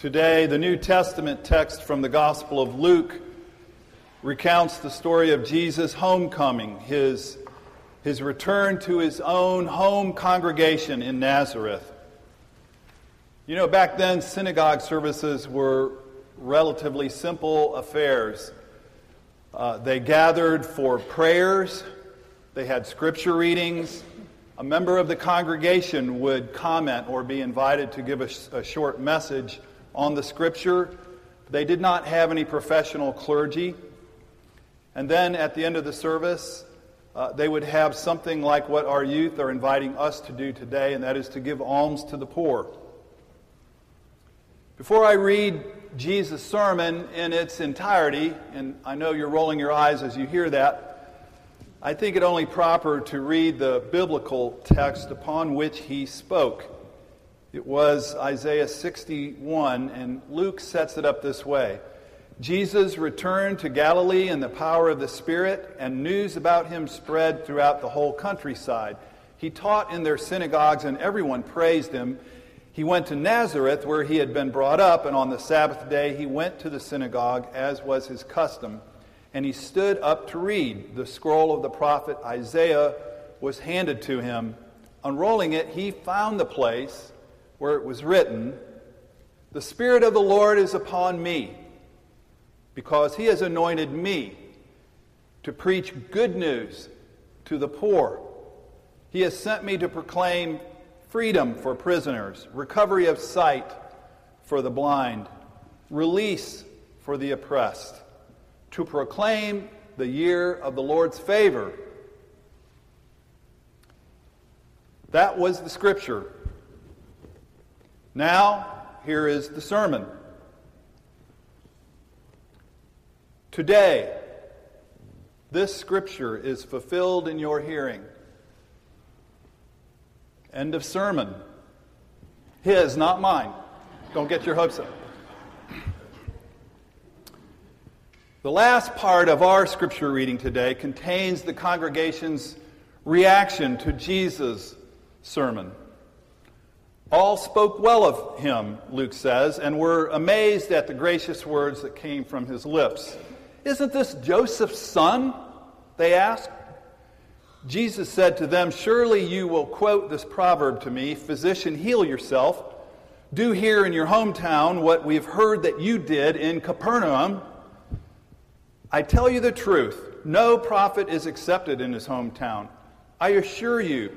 Today, the New Testament text from the Gospel of Luke recounts the story of Jesus' homecoming, his, his return to his own home congregation in Nazareth. You know, back then, synagogue services were relatively simple affairs. Uh, they gathered for prayers, they had scripture readings. A member of the congregation would comment or be invited to give a, a short message on the scripture. They did not have any professional clergy. And then at the end of the service, uh, they would have something like what our youth are inviting us to do today, and that is to give alms to the poor. Before I read Jesus' sermon in its entirety, and I know you're rolling your eyes as you hear that, I think it only proper to read the biblical text upon which he spoke. It was Isaiah 61, and Luke sets it up this way Jesus returned to Galilee in the power of the Spirit, and news about him spread throughout the whole countryside. He taught in their synagogues, and everyone praised him. He went to Nazareth, where he had been brought up, and on the Sabbath day he went to the synagogue, as was his custom. And he stood up to read. The scroll of the prophet Isaiah was handed to him. Unrolling it, he found the place where it was written, The Spirit of the Lord is upon me, because he has anointed me to preach good news to the poor. He has sent me to proclaim freedom for prisoners, recovery of sight for the blind, release for the oppressed, to proclaim the year of the Lord's favor. That was the scripture. Now, here is the sermon. Today, this scripture is fulfilled in your hearing. End of sermon. His, not mine. Don't get your hopes up. The last part of our scripture reading today contains the congregation's reaction to Jesus' sermon. All spoke well of him, Luke says, and were amazed at the gracious words that came from his lips. Isn't this Joseph's son? They asked. Jesus said to them, Surely you will quote this proverb to me Physician, heal yourself. Do here in your hometown what we've heard that you did in Capernaum. I tell you the truth no prophet is accepted in his hometown. I assure you,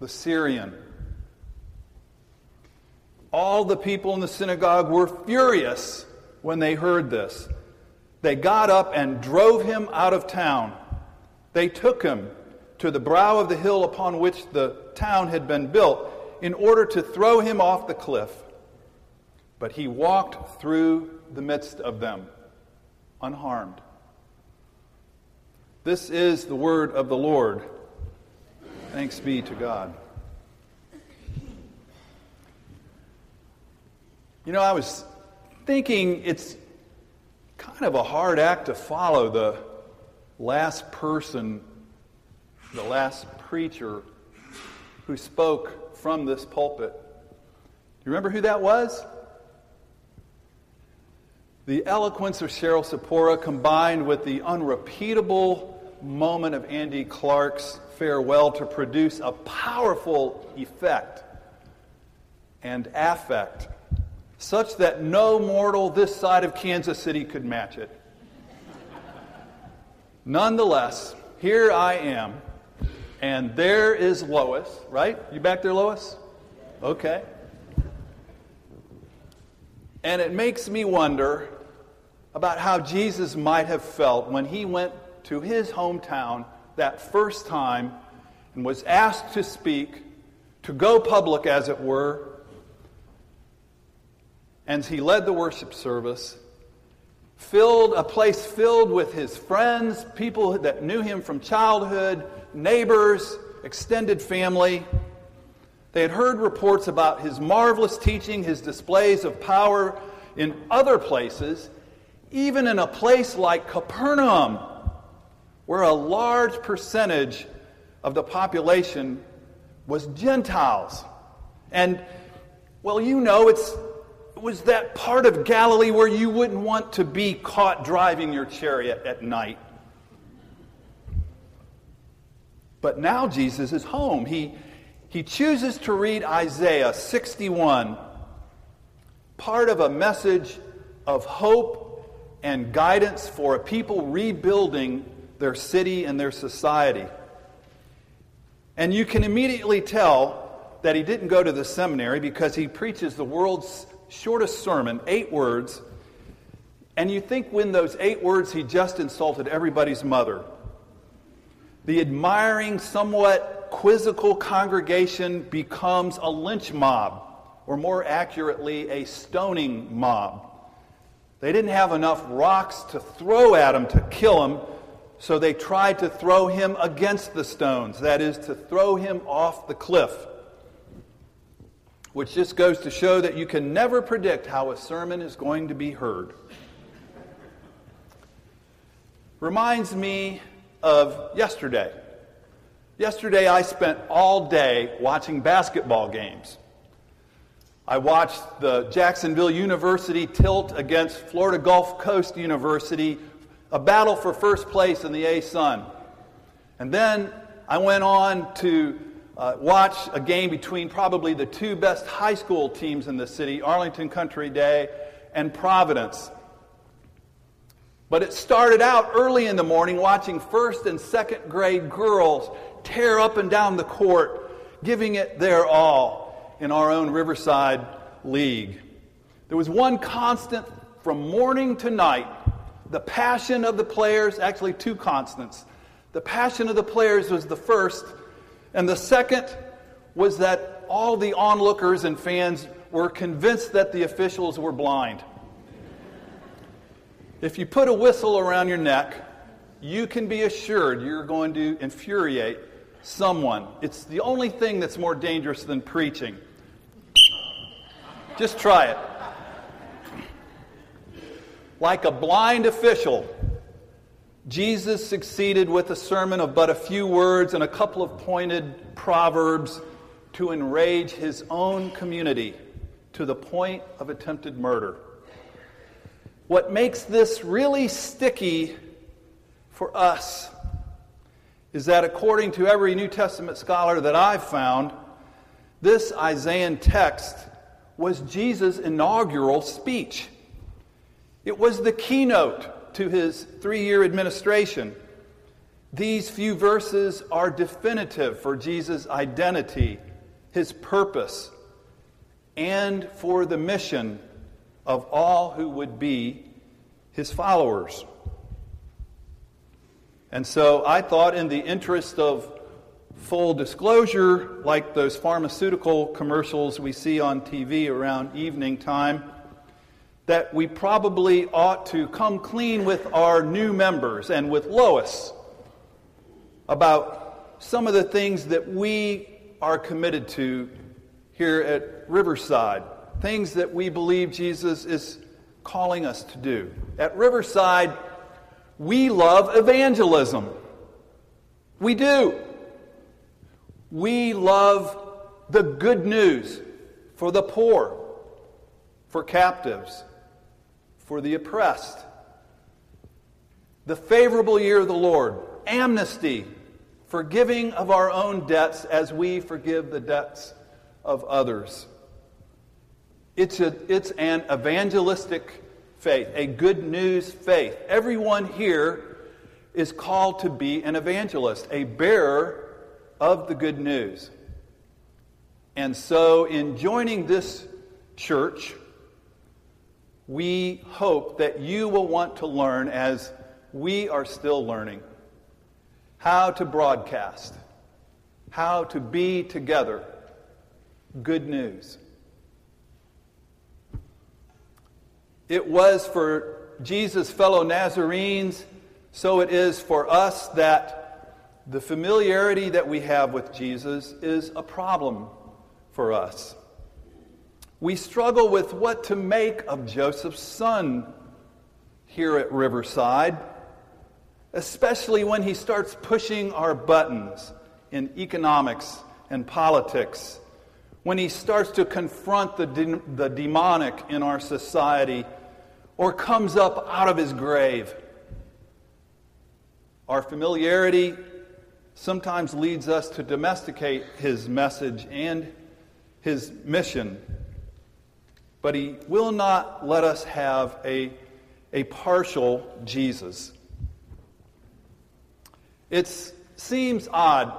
the Syrian. All the people in the synagogue were furious when they heard this. They got up and drove him out of town. They took him to the brow of the hill upon which the town had been built in order to throw him off the cliff. But he walked through the midst of them, unharmed. This is the word of the Lord. Thanks be to God. You know, I was thinking it's kind of a hard act to follow the last person the last preacher who spoke from this pulpit. Do you remember who that was? The eloquence of Cheryl Sapora combined with the unrepeatable moment of Andy Clark's farewell to produce a powerful effect and affect, such that no mortal this side of Kansas City could match it. Nonetheless, here I am and there is Lois, right? You back there, Lois? Okay. And it makes me wonder about how Jesus might have felt when he went to his hometown that first time and was asked to speak, to go public, as it were. and he led the worship service, filled a place filled with his friends, people that knew him from childhood, neighbors, extended family. They had heard reports about his marvelous teaching, his displays of power in other places, even in a place like Capernaum, where a large percentage of the population was Gentiles. And, well, you know, it's, it was that part of Galilee where you wouldn't want to be caught driving your chariot at night. But now Jesus is home. He, he chooses to read Isaiah 61, part of a message of hope and guidance for a people rebuilding their city and their society. And you can immediately tell that he didn't go to the seminary because he preaches the world's shortest sermon, eight words. And you think when those eight words he just insulted everybody's mother. The admiring, somewhat quizzical congregation becomes a lynch mob, or more accurately, a stoning mob. They didn't have enough rocks to throw at him to kill him, so they tried to throw him against the stones, that is, to throw him off the cliff. Which just goes to show that you can never predict how a sermon is going to be heard. Reminds me of yesterday. Yesterday, I spent all day watching basketball games. I watched the Jacksonville University tilt against Florida Gulf Coast University a battle for first place in the ASUN. And then I went on to uh, watch a game between probably the two best high school teams in the city, Arlington Country Day and Providence. But it started out early in the morning watching first and second grade girls tear up and down the court, giving it their all in our own Riverside League. There was one constant from morning to night the passion of the players, actually, two constants. The passion of the players was the first, and the second was that all the onlookers and fans were convinced that the officials were blind. If you put a whistle around your neck, you can be assured you're going to infuriate someone. It's the only thing that's more dangerous than preaching. Just try it like a blind official, Jesus succeeded with a sermon of but a few words and a couple of pointed proverbs to enrage his own community to the point of attempted murder. What makes this really sticky for us is that, according to every New Testament scholar that I've found, this Isaiah text was Jesus' inaugural speech. It was the keynote to his three year administration. These few verses are definitive for Jesus' identity, his purpose, and for the mission of all who would be his followers. And so I thought, in the interest of full disclosure, like those pharmaceutical commercials we see on TV around evening time, that we probably ought to come clean with our new members and with Lois about some of the things that we are committed to here at Riverside, things that we believe Jesus is calling us to do. At Riverside, we love evangelism. We do. We love the good news for the poor, for captives, for the oppressed. The favorable year of the Lord, amnesty, forgiving of our own debts as we forgive the debts of others. It's, a, it's an evangelistic faith, a good news faith. Everyone here is called to be an evangelist, a bearer of the good news. And so, in joining this church, we hope that you will want to learn, as we are still learning, how to broadcast, how to be together. Good news. it was for Jesus' fellow Nazarenes, so it is for us that the familiarity that we have with Jesus is a problem for us. We struggle with what to make of Joseph's son here at Riverside, especially when he starts pushing our buttons in economics and politics, when he starts to confront the, de- the demonic in our society or comes up out of his grave. Our familiarity sometimes leads us to domesticate his message and his mission. But he will not let us have a, a partial Jesus. It seems odd,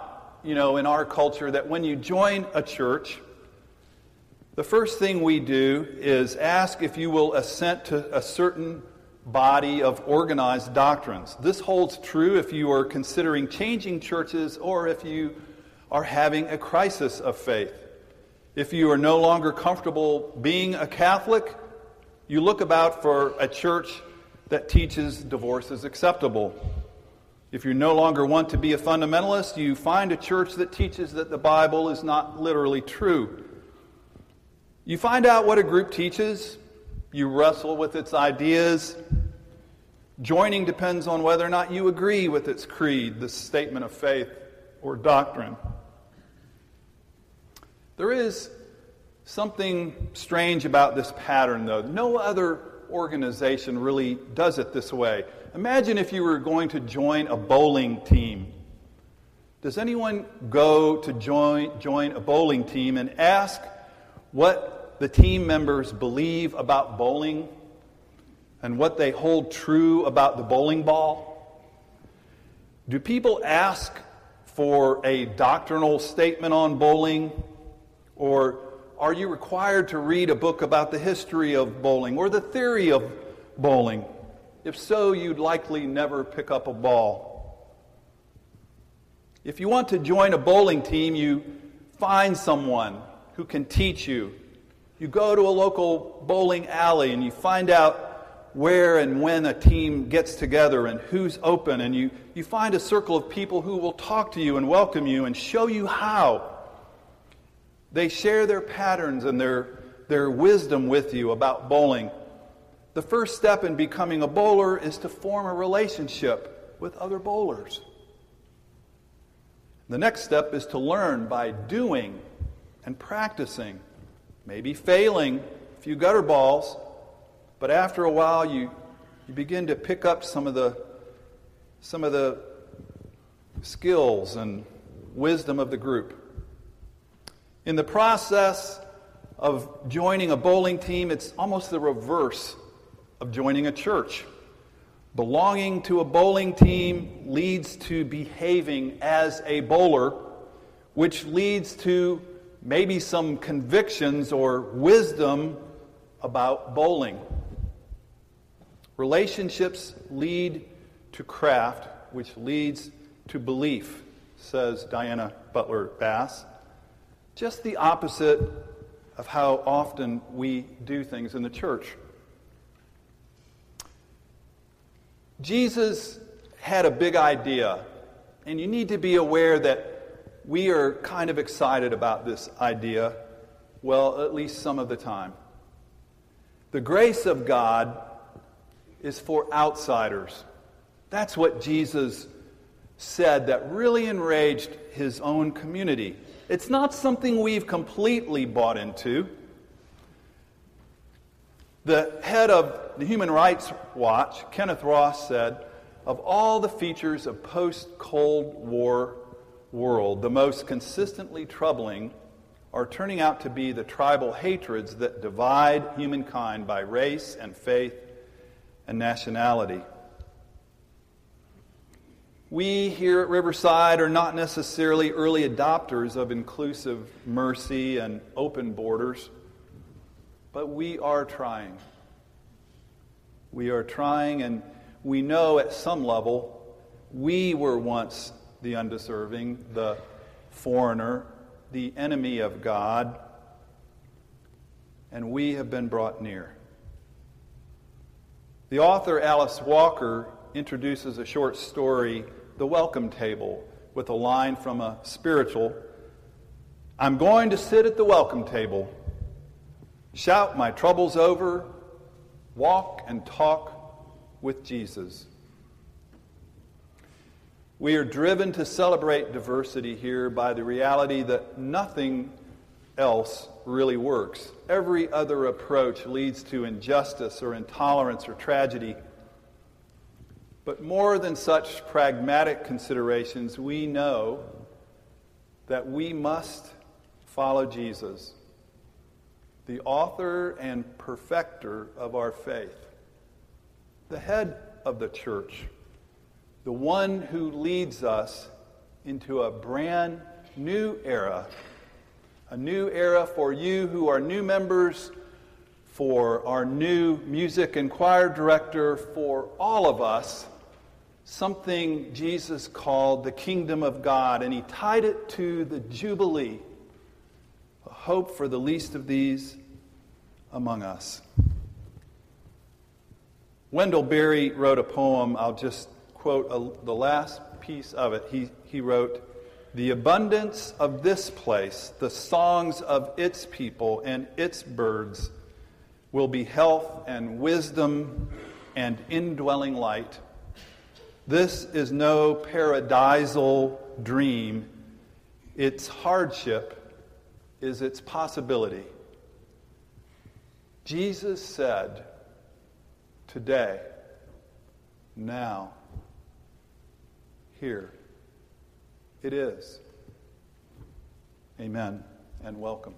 you know, in our culture that when you join a church, the first thing we do is ask if you will assent to a certain body of organized doctrines. This holds true if you are considering changing churches or if you are having a crisis of faith. If you are no longer comfortable being a Catholic, you look about for a church that teaches divorce is acceptable. If you no longer want to be a fundamentalist, you find a church that teaches that the Bible is not literally true. You find out what a group teaches, you wrestle with its ideas. Joining depends on whether or not you agree with its creed, the statement of faith, or doctrine. There is something strange about this pattern, though. No other organization really does it this way. Imagine if you were going to join a bowling team. Does anyone go to join, join a bowling team and ask what the team members believe about bowling and what they hold true about the bowling ball? Do people ask for a doctrinal statement on bowling? Or are you required to read a book about the history of bowling or the theory of bowling? If so, you'd likely never pick up a ball. If you want to join a bowling team, you find someone who can teach you. You go to a local bowling alley and you find out where and when a team gets together and who's open, and you, you find a circle of people who will talk to you and welcome you and show you how. They share their patterns and their, their wisdom with you about bowling. The first step in becoming a bowler is to form a relationship with other bowlers. The next step is to learn by doing and practicing, maybe failing a few gutter balls, but after a while you, you begin to pick up some of the, some of the skills and wisdom of the group. In the process of joining a bowling team, it's almost the reverse of joining a church. Belonging to a bowling team leads to behaving as a bowler, which leads to maybe some convictions or wisdom about bowling. Relationships lead to craft, which leads to belief, says Diana Butler Bass. Just the opposite of how often we do things in the church. Jesus had a big idea, and you need to be aware that we are kind of excited about this idea, well, at least some of the time. The grace of God is for outsiders. That's what Jesus said that really enraged his own community. It's not something we've completely bought into. The head of the Human Rights Watch, Kenneth Roth, said, Of all the features of post Cold War world, the most consistently troubling are turning out to be the tribal hatreds that divide humankind by race and faith and nationality. We here at Riverside are not necessarily early adopters of inclusive mercy and open borders, but we are trying. We are trying, and we know at some level we were once the undeserving, the foreigner, the enemy of God, and we have been brought near. The author, Alice Walker, introduces a short story, The Welcome Table, with a line from a spiritual I'm going to sit at the welcome table, shout my troubles over, walk and talk with Jesus. We are driven to celebrate diversity here by the reality that nothing else really works. Every other approach leads to injustice or intolerance or tragedy. But more than such pragmatic considerations, we know that we must follow Jesus, the author and perfecter of our faith, the head of the church, the one who leads us into a brand new era, a new era for you who are new members, for our new music and choir director, for all of us something Jesus called the kingdom of God, and he tied it to the Jubilee a hope for the least of these among us. Wendell Berry wrote a poem. I'll just quote a, the last piece of it. He, he wrote, The abundance of this place, the songs of its people and its birds, will be health and wisdom and indwelling light. This is no paradisal dream. Its hardship is its possibility. Jesus said, Today, now, here, it is. Amen and welcome.